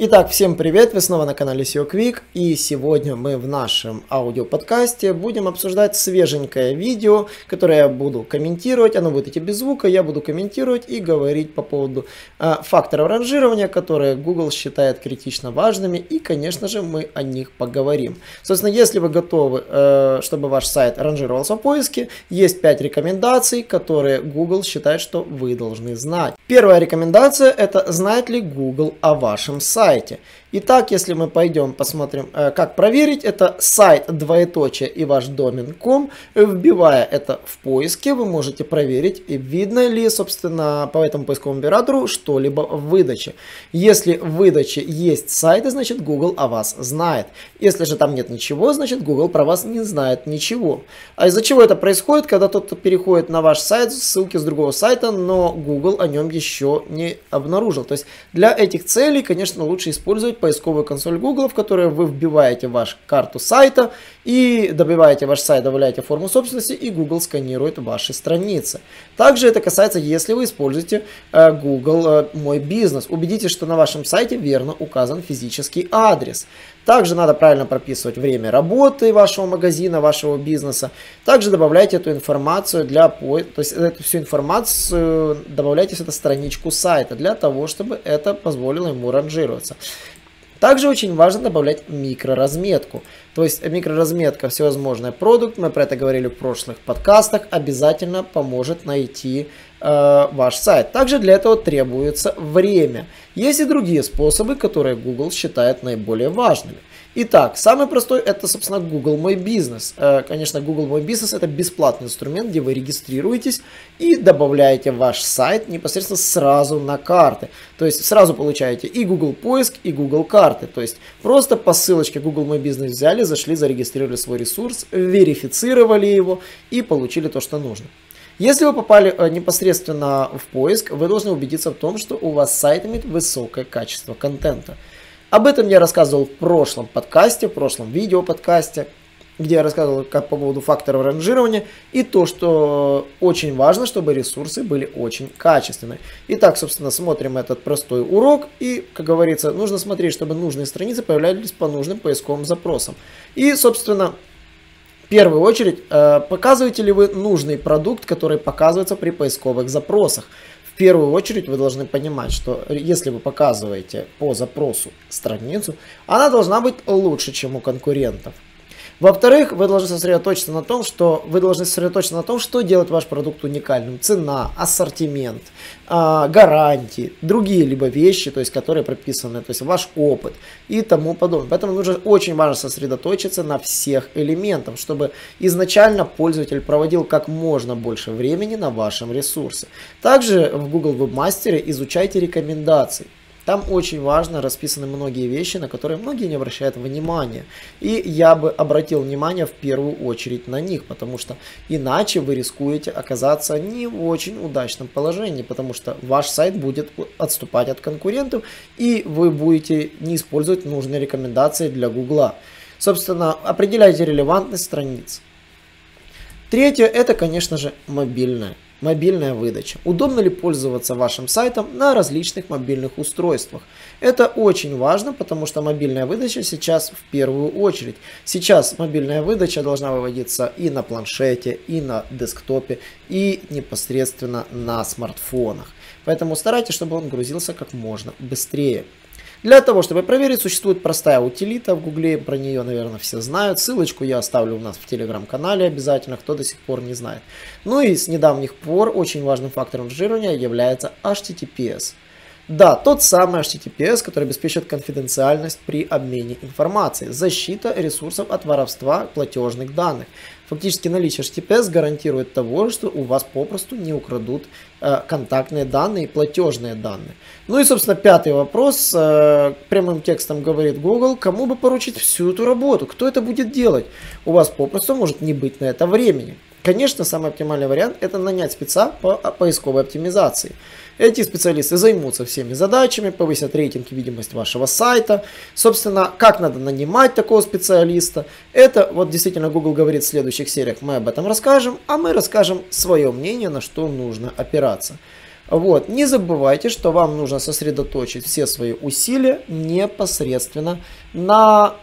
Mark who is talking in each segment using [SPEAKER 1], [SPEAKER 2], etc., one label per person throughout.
[SPEAKER 1] Итак, всем привет, вы снова на канале SEO Quick и сегодня мы в нашем аудиоподкасте будем обсуждать свеженькое видео, которое я буду комментировать, оно будет идти без звука, я буду комментировать и говорить по поводу э, факторов ранжирования, которые Google считает критично важными и, конечно же, мы о них поговорим. Собственно, если вы готовы, э, чтобы ваш сайт ранжировался в поиске, есть 5 рекомендаций, которые Google считает, что вы должны знать. Первая рекомендация это знает ли Google о вашем сайте сайте. Итак, если мы пойдем посмотрим, э, как проверить, это сайт двоеточие и ваш домен.com. Вбивая это в поиске, вы можете проверить, видно ли, собственно, по этому поисковому оператору что-либо в выдаче. Если в выдаче есть сайты, значит Google о вас знает. Если же там нет ничего, значит Google про вас не знает ничего. А из-за чего это происходит, когда тот переходит на ваш сайт, ссылки с другого сайта, но Google о нем еще не обнаружил. То есть для этих целей, конечно, лучше использовать поисковую консоль Google, в которой вы вбиваете вашу карту сайта и добиваете ваш сайт, добавляете форму собственности и Google сканирует ваши страницы. Также это касается, если вы используете э, Google э, Мой бизнес. Убедитесь, что на вашем сайте верно указан физический адрес. Также надо правильно прописывать время работы вашего магазина, вашего бизнеса. Также добавляйте эту информацию для то есть эту всю информацию добавляйте в эту страничку сайта для того, чтобы это позволило ему ранжироваться. Также очень важно добавлять микроразметку. То есть микроразметка всевозможный продукт, мы про это говорили в прошлых подкастах, обязательно поможет найти ваш сайт. Также для этого требуется время. Есть и другие способы, которые Google считает наиболее важными. Итак, самый простой это, собственно, Google Мой Бизнес. Э, конечно, Google Мой Бизнес это бесплатный инструмент, где вы регистрируетесь и добавляете ваш сайт непосредственно сразу на карты. То есть сразу получаете и Google Поиск, и Google Карты. То есть просто по ссылочке Google Мой Бизнес взяли, зашли, зарегистрировали свой ресурс, верифицировали его и получили то, что нужно. Если вы попали э, непосредственно в поиск, вы должны убедиться в том, что у вас сайт имеет высокое качество контента. Об этом я рассказывал в прошлом подкасте, в прошлом видео подкасте, где я рассказывал как по поводу факторов ранжирования и то, что очень важно, чтобы ресурсы были очень качественные. Итак, собственно, смотрим этот простой урок и, как говорится, нужно смотреть, чтобы нужные страницы появлялись по нужным поисковым запросам. И, собственно, в первую очередь, э, показываете ли вы нужный продукт, который показывается при поисковых запросах первую очередь вы должны понимать, что если вы показываете по запросу страницу, она должна быть лучше, чем у конкурентов. Во-вторых, вы должны сосредоточиться на том, что вы должны сосредоточиться на том, что делает ваш продукт уникальным. Цена, ассортимент, а, гарантии, другие либо вещи, то есть, которые прописаны, то есть ваш опыт и тому подобное. Поэтому нужно очень важно сосредоточиться на всех элементах, чтобы изначально пользователь проводил как можно больше времени на вашем ресурсе. Также в Google Webmaster изучайте рекомендации. Там очень важно расписаны многие вещи, на которые многие не обращают внимания. И я бы обратил внимание в первую очередь на них, потому что иначе вы рискуете оказаться не в очень удачном положении, потому что ваш сайт будет отступать от конкурентов, и вы будете не использовать нужные рекомендации для Гугла. Собственно, определяйте релевантность страниц. Третье, это, конечно же, мобильная. Мобильная выдача. Удобно ли пользоваться вашим сайтом на различных мобильных устройствах? Это очень важно, потому что мобильная выдача сейчас в первую очередь. Сейчас мобильная выдача должна выводиться и на планшете, и на десктопе, и непосредственно на смартфонах. Поэтому старайтесь, чтобы он грузился как можно быстрее. Для того, чтобы проверить, существует простая утилита в Гугле, про нее, наверное, все знают. Ссылочку я оставлю у нас в телеграм-канале обязательно, кто до сих пор не знает. Ну и с недавних пор очень важным фактором ранжирования является HTTPS. Да, тот самый HTTPS, который обеспечивает конфиденциальность при обмене информацией, защита ресурсов от воровства платежных данных. Фактически наличие HTTPS гарантирует того, что у вас попросту не украдут э, контактные данные и платежные данные. Ну и, собственно, пятый вопрос. Э, прямым текстом говорит Google, кому бы поручить всю эту работу? Кто это будет делать? У вас попросту может не быть на это времени. Конечно, самый оптимальный вариант – это нанять спеца по поисковой оптимизации. Эти специалисты займутся всеми задачами, повысят рейтинг и видимость вашего сайта. Собственно, как надо нанимать такого специалиста, это вот действительно Google говорит в следующих сериях, мы об этом расскажем, а мы расскажем свое мнение, на что нужно опираться. Вот. Не забывайте, что вам нужно сосредоточить все свои усилия непосредственно на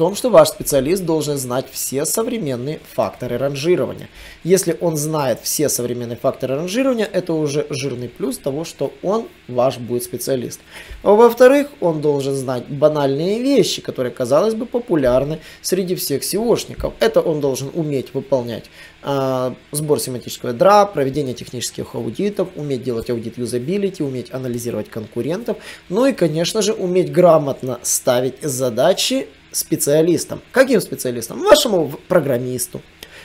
[SPEAKER 1] том, что ваш специалист должен знать все современные факторы ранжирования. Если он знает все современные факторы ранжирования, это уже жирный плюс того, что он ваш будет специалист. Во-вторых, он должен знать банальные вещи, которые, казалось бы, популярны среди всех SEOшников. Это он должен уметь выполнять э, сбор семантического ядра, проведение технических аудитов, уметь делать аудит юзабилити, уметь анализировать конкурентов, ну и, конечно же, уметь грамотно ставить задачи специалистам. Каким специалистам? Вашему программисту,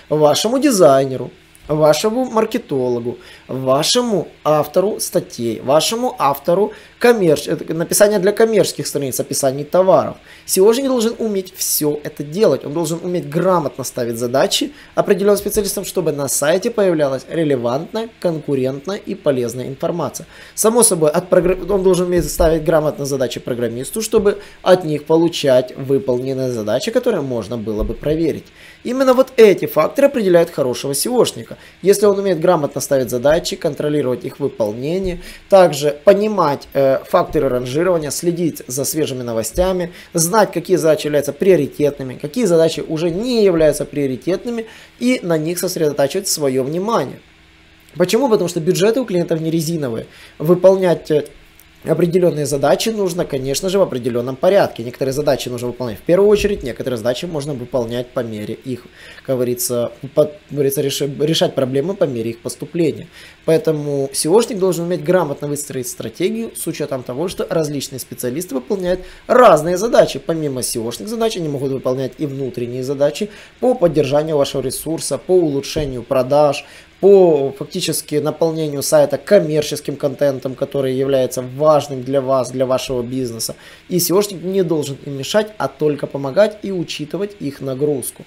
[SPEAKER 1] вашему дизайнеру, вашему маркетологу, вашему автору статей, вашему автору коммерч... написания для коммерческих страниц, описаний товаров. SEOшник должен уметь все это делать. Он должен уметь грамотно ставить задачи определенным специалистам, чтобы на сайте появлялась релевантная, конкурентная и полезная информация. Само собой, от прогр... он должен уметь ставить грамотно задачи программисту, чтобы от них получать выполненные задачи, которые можно было бы проверить. Именно вот эти факторы определяют хорошего SEOшника. Если он умеет грамотно ставить задачи, контролировать их выполнение, также понимать э, факторы ранжирования, следить за свежими новостями, знать, какие задачи являются приоритетными, какие задачи уже не являются приоритетными и на них сосредотачивать свое внимание. Почему? Потому что бюджеты у клиентов не резиновые. Выполнять э, Определенные задачи нужно, конечно же, в определенном порядке. Некоторые задачи нужно выполнять в первую очередь, некоторые задачи можно выполнять по мере их, как говорится, по, говорится решать проблемы по мере их поступления. Поэтому SEOшник должен уметь грамотно выстроить стратегию с учетом того, что различные специалисты выполняют разные задачи. Помимо SEOшных задач, они могут выполнять и внутренние задачи по поддержанию вашего ресурса, по улучшению продаж, по фактически наполнению сайта коммерческим контентом, который является важным для вас, для вашего бизнеса. И SEOшник не должен им мешать, а только помогать и учитывать их нагрузку.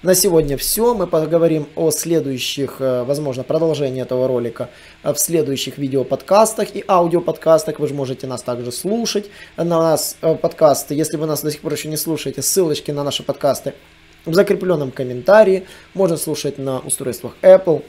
[SPEAKER 1] На сегодня все. Мы поговорим о следующих, э, возможно, продолжении этого ролика э, в следующих видеоподкастах и аудиоподкастах. Вы же можете нас также слушать на нас э, подкасты. Если вы нас до сих пор еще не слушаете, ссылочки на наши подкасты в закрепленном комментарии. Можно слушать на устройствах Apple,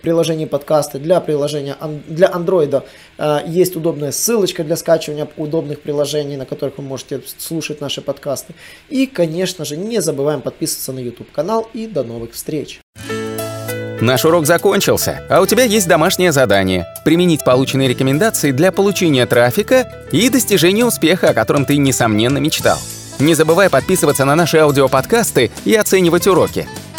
[SPEAKER 1] приложении подкасты. Для приложения для Android э, есть удобная ссылочка для скачивания удобных приложений, на которых вы можете слушать наши подкасты. И, конечно же, не забываем подписываться на YouTube канал и до новых встреч.
[SPEAKER 2] Наш урок закончился, а у тебя есть домашнее задание – применить полученные рекомендации для получения трафика и достижения успеха, о котором ты, несомненно, мечтал. Не забывай подписываться на наши аудиоподкасты и оценивать уроки.